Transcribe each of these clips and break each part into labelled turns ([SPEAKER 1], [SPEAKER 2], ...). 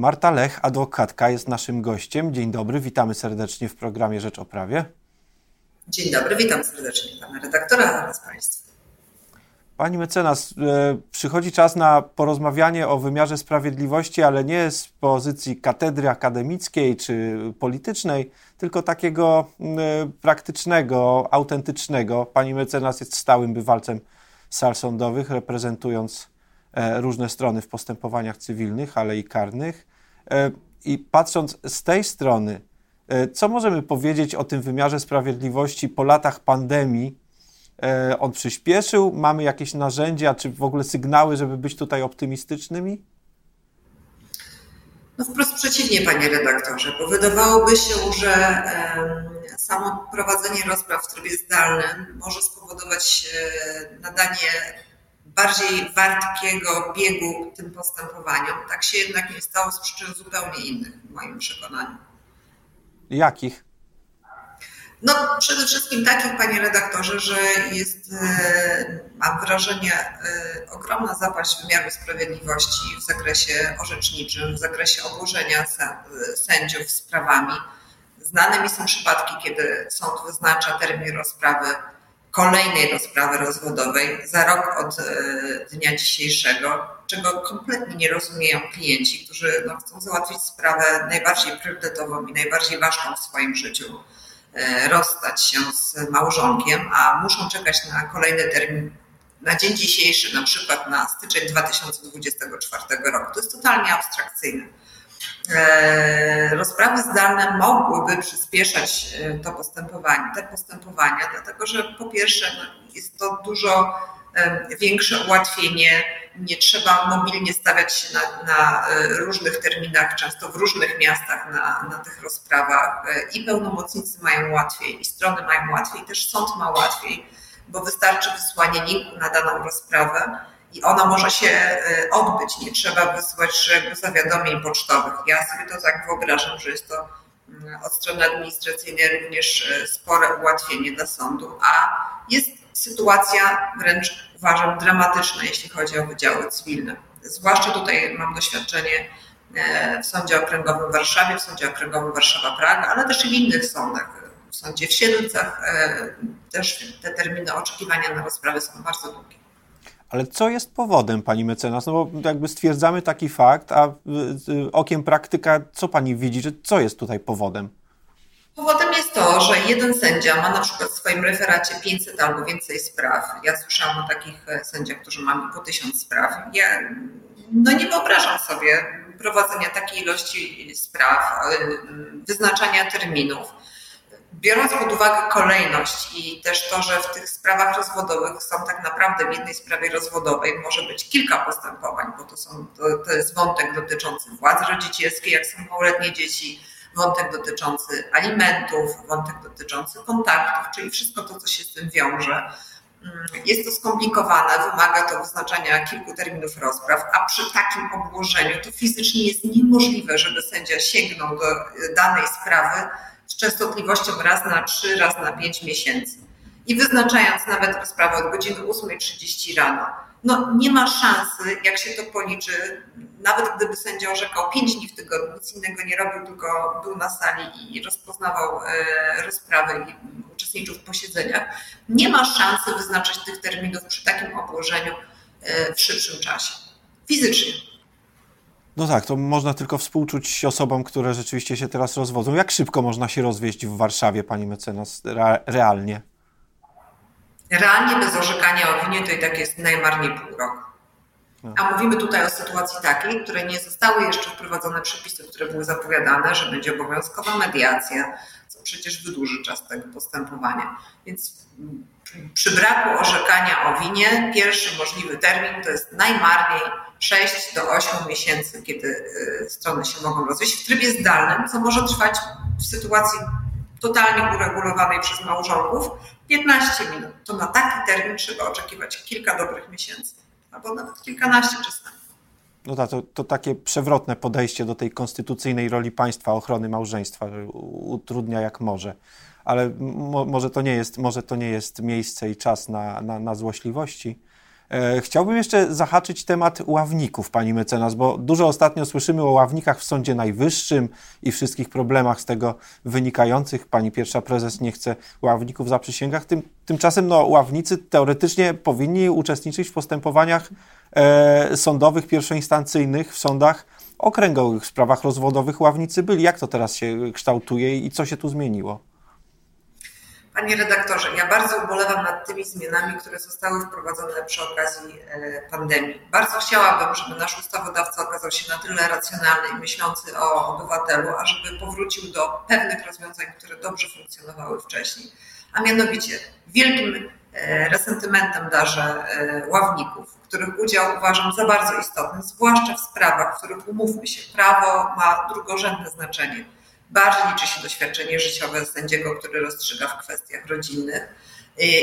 [SPEAKER 1] Marta Lech, adwokatka, jest naszym gościem. Dzień dobry, witamy serdecznie w programie Rzecz o Prawie.
[SPEAKER 2] Dzień dobry, witam serdecznie pana redaktora oraz państwa.
[SPEAKER 1] Pani mecenas, e, przychodzi czas na porozmawianie o wymiarze sprawiedliwości, ale nie z pozycji katedry akademickiej czy politycznej, tylko takiego e, praktycznego, autentycznego. Pani mecenas jest stałym bywalcem sal sądowych, reprezentując e, różne strony w postępowaniach cywilnych, ale i karnych. I patrząc z tej strony, co możemy powiedzieć o tym wymiarze sprawiedliwości po latach pandemii? E, on przyspieszył? Mamy jakieś narzędzia, czy w ogóle sygnały, żeby być tutaj optymistycznymi?
[SPEAKER 2] No wprost przeciwnie, panie redaktorze, bo wydawałoby się, że samo prowadzenie rozpraw w trybie zdalnym może spowodować e, nadanie bardziej wartkiego biegu tym postępowaniom. Tak się jednak nie stało z przyczyn zupełnie innych, w moim przekonaniu.
[SPEAKER 1] Jakich?
[SPEAKER 2] No przede wszystkim takich, panie redaktorze, że jest, e, mam wrażenie, e, ogromna zapaść wymiaru sprawiedliwości w zakresie orzeczniczym, w zakresie obłożenia sędziów sprawami. Znane mi są przypadki, kiedy sąd wyznacza termin rozprawy kolejnej rozprawy rozwodowej za rok od e, dnia dzisiejszego, czego kompletnie nie rozumieją klienci, którzy no, chcą załatwić sprawę najbardziej priorytetową i najbardziej ważną w swoim życiu E, rozstać się z małżonkiem, a muszą czekać na kolejny termin na dzień dzisiejszy, na przykład na styczeń 2024 roku. To jest totalnie abstrakcyjne. E, rozprawy zdalne mogłyby przyspieszać e, to postępowanie, te postępowania, dlatego że po pierwsze no, jest to dużo większe ułatwienie. Nie trzeba mobilnie stawiać się na, na e, różnych terminach, często w różnych miastach na, na tych rozprawach. E, I pełnomocnicy mają łatwiej, i strony mają łatwiej, też sąd ma łatwiej, bo wystarczy wysłanie linku na daną rozprawę i ona może się e, odbyć. Nie trzeba wysyłać szeregu zawiadomień pocztowych. Ja sobie to tak wyobrażam, że jest to mm, od strony administracyjnej również spore ułatwienie dla sądu, a jest sytuacja wręcz uważam dramatyczna, jeśli chodzi o wydziały cywilne. Zwłaszcza tutaj mam doświadczenie e, w Sądzie Okręgowym w Warszawie, w Sądzie Okręgowym Warszawa-Praga, ale też i w innych sądach. W Sądzie w Siedlcach e, też te terminy oczekiwania na rozprawy są bardzo długie.
[SPEAKER 1] Ale co jest powodem, pani mecenas? No bo jakby stwierdzamy taki fakt, a okiem praktyka, co pani widzi, że co jest tutaj powodem?
[SPEAKER 2] Powodem jest to, że jeden sędzia ma na przykład w swoim referacie 500 albo więcej spraw. Ja słyszałam o takich e, sędziach, którzy mają po 1000 spraw. Ja no nie wyobrażam sobie prowadzenia takiej ilości spraw, e, wyznaczania terminów. Biorąc pod uwagę kolejność i też to, że w tych sprawach rozwodowych są tak naprawdę w jednej sprawie rozwodowej może być kilka postępowań, bo to, są, to, to jest wątek dotyczący władzy rodzicielskiej, jak są małoletnie dzieci, wątek dotyczący alimentów, wątek dotyczący kontaktów, czyli wszystko to, co się z tym wiąże. Mm, jest to skomplikowane, wymaga to wyznaczania kilku terminów rozpraw, a przy takim obłożeniu to fizycznie jest niemożliwe, żeby sędzia sięgnął do danej sprawy częstotliwością raz na 3, raz na 5 miesięcy. I wyznaczając nawet rozprawę od godziny 8.30 rano, no nie ma szansy, jak się to policzy, nawet gdyby sędzia orzekał pięć dni w tygodniu, nic innego nie robił, tylko był na sali i rozpoznawał e, rozprawę i uczestniczył w posiedzeniach, nie ma szansy wyznaczyć tych terminów przy takim obłożeniu e, w szybszym czasie. Fizycznie.
[SPEAKER 1] No tak, to można tylko współczuć osobom, które rzeczywiście się teraz rozwodzą. Jak szybko można się rozwieść w Warszawie, pani mecenas, realnie?
[SPEAKER 2] Realnie bez orzekania o winie to i tak jest najmarniej pół roku. A mówimy tutaj o sytuacji takiej, w której nie zostały jeszcze wprowadzone przepisy, które były zapowiadane, że będzie obowiązkowa mediacja, co przecież wydłuży czas tego postępowania. Więc przy braku orzekania o winie, pierwszy możliwy termin to jest najmarniej 6 do 8 miesięcy, kiedy y, strony się mogą rozwieść w trybie zdalnym, co może trwać w sytuacji totalnie uregulowanej przez małżonków 15 minut. To na taki termin trzeba oczekiwać kilka dobrych miesięcy, albo nawet kilkanaście czasami.
[SPEAKER 1] No tak, to, to takie przewrotne podejście do tej konstytucyjnej roli państwa ochrony małżeństwa utrudnia jak może. Ale mo, może, to nie jest, może to nie jest miejsce i czas na, na, na złośliwości. E, chciałbym jeszcze zahaczyć temat ławników, pani mecenas, bo dużo ostatnio słyszymy o ławnikach w Sądzie Najwyższym i wszystkich problemach z tego wynikających. Pani pierwsza prezes nie chce ławników za przysięgach. Tym, tymczasem no, ławnicy teoretycznie powinni uczestniczyć w postępowaniach e, sądowych, pierwszoinstancyjnych, w sądach okręgowych, w sprawach rozwodowych ławnicy byli. Jak to teraz się kształtuje i co się tu zmieniło?
[SPEAKER 2] Panie redaktorze, ja bardzo ubolewam nad tymi zmianami, które zostały wprowadzone przy okazji e, pandemii. Bardzo chciałabym, żeby nasz ustawodawca okazał się na tyle racjonalny i myślący o obywatelu, ażeby powrócił do pewnych rozwiązań, które dobrze funkcjonowały wcześniej. A mianowicie wielkim e, resentymentem darzę e, ławników, których udział uważam za bardzo istotny, zwłaszcza w sprawach, w których umówmy się, prawo ma drugorzędne znaczenie bardziej liczy się doświadczenie życiowe sędziego, który rozstrzyga w kwestiach rodzinnych.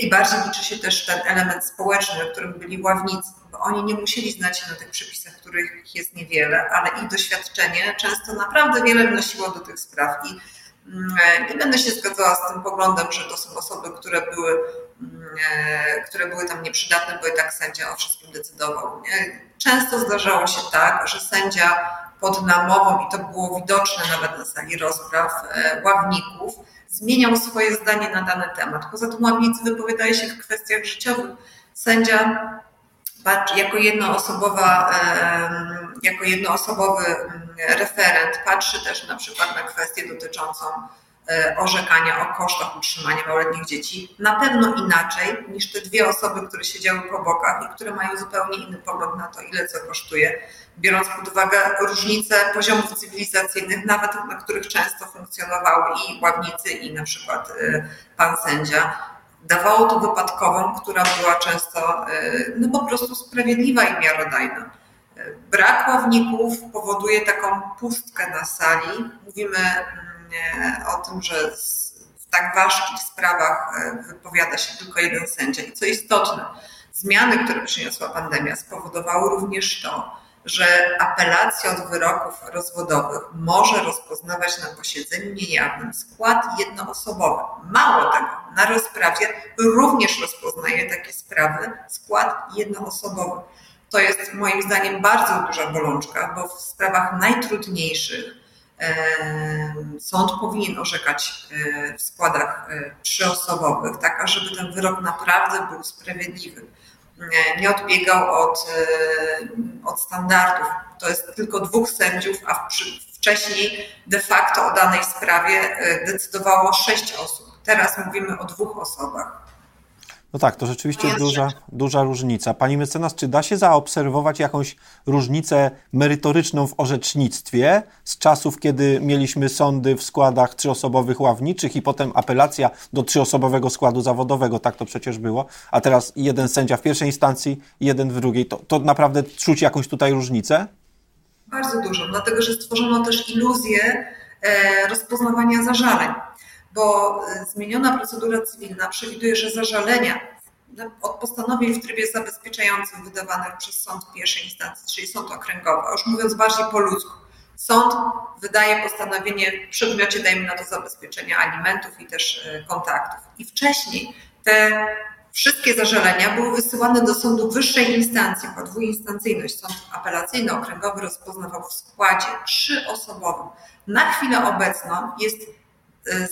[SPEAKER 2] I bardziej liczy się też ten element społeczny, o którym byli ławnicy, bo oni nie musieli znać się na tych przepisach, których jest niewiele, ale ich doświadczenie często naprawdę wiele wnosiło do tych spraw. I mm, nie będę się zgadzała z tym poglądem, że to są osoby, które były, mm, które były tam nieprzydatne, bo i tak sędzia o wszystkim decydował. Często zdarzało się tak, że sędzia pod namową, i to było widoczne nawet na sali rozpraw e, ławników, zmieniał swoje zdanie na dany temat. Poza tym ławnicy wypowiadają się w kwestiach życiowych. Sędzia jako jednoosobowa, jako jednoosobowy mm, referent patrzy też na przykład na kwestię dotyczącą orzekania o kosztach utrzymania małoletnich dzieci na pewno inaczej niż te dwie osoby, które siedziały po bokach i które mają zupełnie inny pogląd na to, ile co kosztuje, biorąc pod uwagę różnice poziomów cywilizacyjnych, nawet na których często funkcjonowały i ławnicy, i na przykład e, pan sędzia. Dawało to wypadkową, która była często e, no po prostu sprawiedliwa i miarodajna. Brak ławników powoduje taką pustkę na sali. Mówimy mm, o tym, że w tak ważkich sprawach e, wypowiada się tylko jeden sędzia. I co istotne, zmiany, które przyniosła pandemia, spowodowały również to, że apelacja od wyroków rozwodowych może rozpoznawać na posiedzeniu niejawnym skład jednoosobowy. Mało tego, na rozprawie również rozpoznaje takie sprawy skład jednoosobowy. To jest moim zdaniem bardzo duża bolączka, bo w sprawach najtrudniejszych sąd powinien orzekać e, w składach e, trzyosobowych, tak ażeby ten wyrok naprawdę był sprawiedliwy. E, nie odbiegał od, od standardów. To jest tylko dwóch sędziów, a wcześniej de facto o danej sprawie decydowało sześć osób. Teraz mówimy o dwóch osobach.
[SPEAKER 1] No tak, to rzeczywiście jest duża, duża różnica. Pani mecenas, czy da się zaobserwować jakąś różnicę merytoryczną w orzecznictwie z czasów, kiedy mieliśmy sądy w składach trzyosobowych ławniczych i potem apelacja do trzyosobowego składu zawodowego, tak to przecież było, a teraz jeden sędzia w pierwszej instancji jeden w drugiej. To, to naprawdę czuć jakąś tutaj różnicę?
[SPEAKER 2] Bardzo dużo, dlatego że stworzono też iluzję e, rozpoznawania zażaleń bo e, zmieniona procedura cywilna przewiduje, że zażalenia od postanowień w trybie zabezpieczającym wydawanych przez sąd pierwszej instancji, czyli sąd okręgowy, a już mówiąc bardziej po ludzku, sąd wydaje postanowienie w przedmiocie, dajmy na to, zabezpieczenia alimentów i też e, kontaktów. I wcześniej te wszystkie zażalenia były wysyłane do sądu wyższej instancji, po dwuinstancyjność. Sąd apelacyjny okręgowy rozpoznawał w składzie trzyosobowym. Na chwilę obecną jest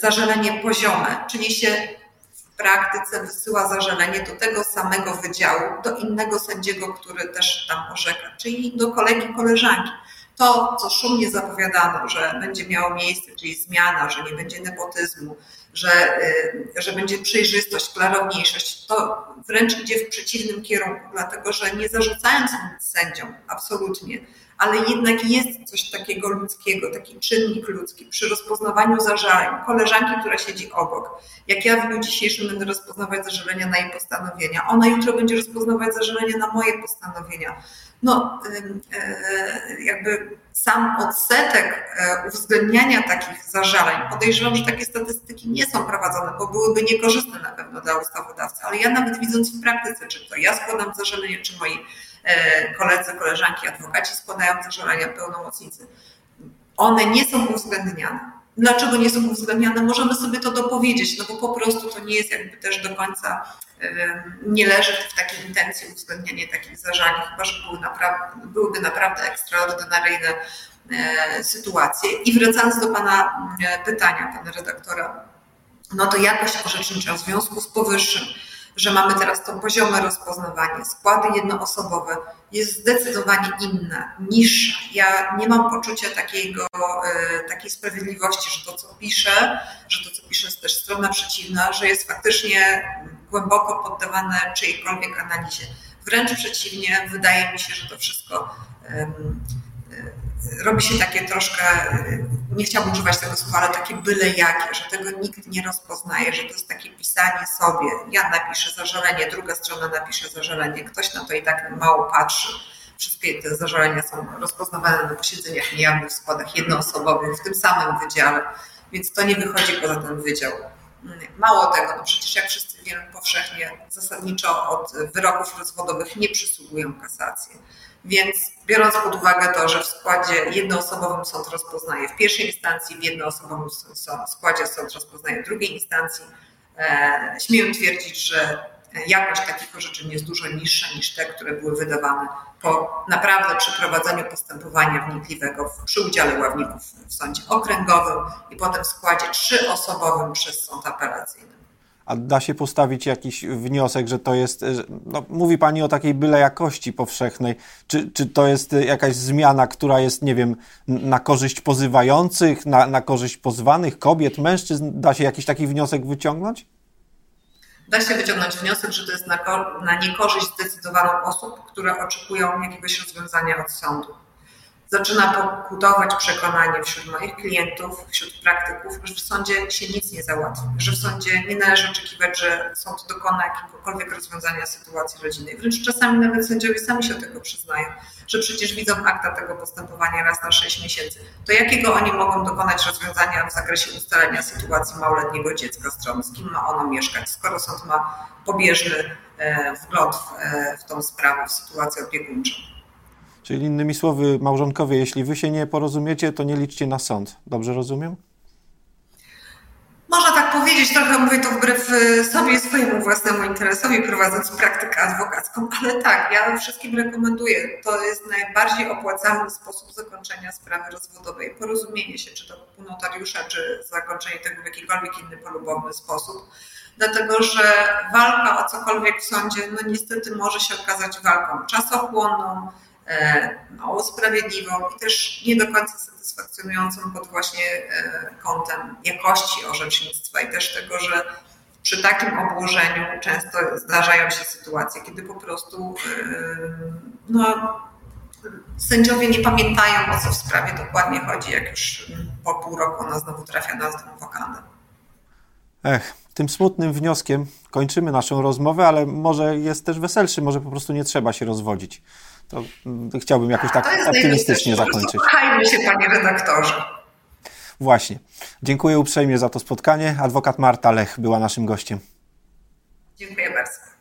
[SPEAKER 2] zażalenie poziome, czyli się w praktyce wysyła zażalenie do tego samego wydziału, do innego sędziego, który też tam orzeka, czyli do kolegi, koleżanki. To, co szumnie zapowiadano, że będzie miało miejsce, czyli zmiana, że nie będzie nepotyzmu, że, y, że będzie przejrzystość, klarowniejszość, to wręcz idzie w przeciwnym kierunku, dlatego że nie zarzucając sędziom absolutnie, ale jednak jest coś takiego ludzkiego, taki czynnik ludzki przy rozpoznawaniu zażaleń. Koleżanki, która siedzi obok, jak ja w dniu dzisiejszym będę rozpoznawać zażalenia na jej postanowienia, ona jutro będzie rozpoznawać zażalenia na moje postanowienia. No, e, jakby sam odsetek e, uwzględniania takich zażaleń, podejrzewam, że takie statystyki nie są prowadzone, bo byłyby niekorzystne na pewno dla ustawodawcy, ale ja nawet widząc w praktyce, czy to ja składam zażalenie, czy moi E, koledzy, koleżanki, adwokaci składają zażalenia, pełnomocnicy. One nie są uwzględniane. Dlaczego nie są uwzględniane, możemy sobie to dopowiedzieć, no bo po prostu to nie jest jakby też do końca, nie leży w takiej intencji uwzględnianie takich zażaleń, chyba że były naprawdę, byłyby naprawdę ekstraordynaryjne e, sytuacje. I wracając do Pana pytania, Pana redaktora, no to jakość orzecznicza w związku z powyższym, że mamy teraz to poziome rozpoznawanie, składy jednoosobowe jest zdecydowanie inne, niższe. Ja nie mam poczucia takiego, e, takiej sprawiedliwości, że to, co piszę, że to, co pisze jest też strona przeciwna, że jest faktycznie głęboko poddawane czyjejkolwiek analizie. Wręcz przeciwnie, wydaje mi się, że to wszystko robi się takie troszkę, nie chciałabym używać tego słowa, ale takie byle jakie, że tego nikt nie rozpoznaje, że to jest takie pisanie sobie. Ja napiszę zażalenie, druga strona napisze zażalenie, ktoś na to i tak mało patrzy. Wszystkie te zażalenia są rozpoznawane na posiedzeniach niejawnych, składach jednoosobowych w tym samym wydziale, więc to nie wychodzi poza ten wydział. Mało tego, no przecież jak wszyscy wiemy powszechnie, zasadniczo od wyroków rozwodowych nie przysługują kasacje. Więc biorąc pod uwagę to, że w składzie jednoosobowym sąd rozpoznaje w pierwszej instancji, w jednoosobowym składzie sąd rozpoznaje w drugiej instancji, e, śmiem twierdzić, że jakość takich orzeczeń jest dużo niższa niż te, które były wydawane po naprawdę przeprowadzeniu postępowania wnikliwego przy udziale ławników w sądzie okręgowym i potem w składzie trzyosobowym przez sąd apelacyjny
[SPEAKER 1] a da się postawić jakiś wniosek, że to jest, no, mówi Pani o takiej byle jakości powszechnej, czy, czy to jest jakaś zmiana, która jest, nie wiem, na korzyść pozywających, na, na korzyść pozwanych, kobiet, mężczyzn, da się jakiś taki wniosek wyciągnąć?
[SPEAKER 2] Da się wyciągnąć wniosek, że to jest na, na niekorzyść zdecydowaną osób, które oczekują jakiegoś rozwiązania od sądu zaczyna pokutować przekonanie wśród moich klientów, wśród praktyków, że w sądzie się nic nie załatwi, że w sądzie nie należy oczekiwać, że sąd dokona jakiegokolwiek rozwiązania sytuacji rodzinnej. Wręcz czasami nawet sędziowie sami się tego przyznają, że przecież widzą akta tego postępowania raz na 6 miesięcy. To jakiego oni mogą dokonać rozwiązania w zakresie ustalenia sytuacji małoletniego dziecka strony, z kim ma ono mieszkać, skoro sąd ma pobieżny e, wgląd w, e, w tą sprawę, w sytuację opiekuńczą.
[SPEAKER 1] Czyli innymi słowy, małżonkowie, jeśli wy się nie porozumiecie, to nie liczcie na sąd. Dobrze rozumiem?
[SPEAKER 2] Można tak powiedzieć, trochę mówię to wbrew y, sobie swojemu własnemu interesowi, prowadząc praktykę adwokacką, ale tak, ja wszystkim rekomenduję. To jest najbardziej opłacalny sposób zakończenia sprawy rozwodowej. Porozumienie się, czy to u notariusza, czy zakończenie tego w jakikolwiek inny polubowny sposób. Dlatego, że walka o cokolwiek w sądzie, no niestety może się okazać walką czasochłonną, mało sprawiedliwą i też nie do końca satysfakcjonującą pod właśnie e, kątem jakości orzecznictwa i też tego, że przy takim obłożeniu często zdarzają się sytuacje, kiedy po prostu e, no, sędziowie nie pamiętają, o co w sprawie dokładnie chodzi, jak już po pół roku ona znowu trafia na wokandę.
[SPEAKER 1] Ech, tym smutnym wnioskiem kończymy naszą rozmowę, ale może jest też weselszy, może po prostu nie trzeba się rozwodzić. To mm, chciałbym jakoś tak optymistycznie zakończyć.
[SPEAKER 2] Kochajmy się, panie redaktorze.
[SPEAKER 1] Właśnie. Dziękuję uprzejmie za to spotkanie. Adwokat Marta Lech była naszym gościem.
[SPEAKER 2] Dziękuję bardzo.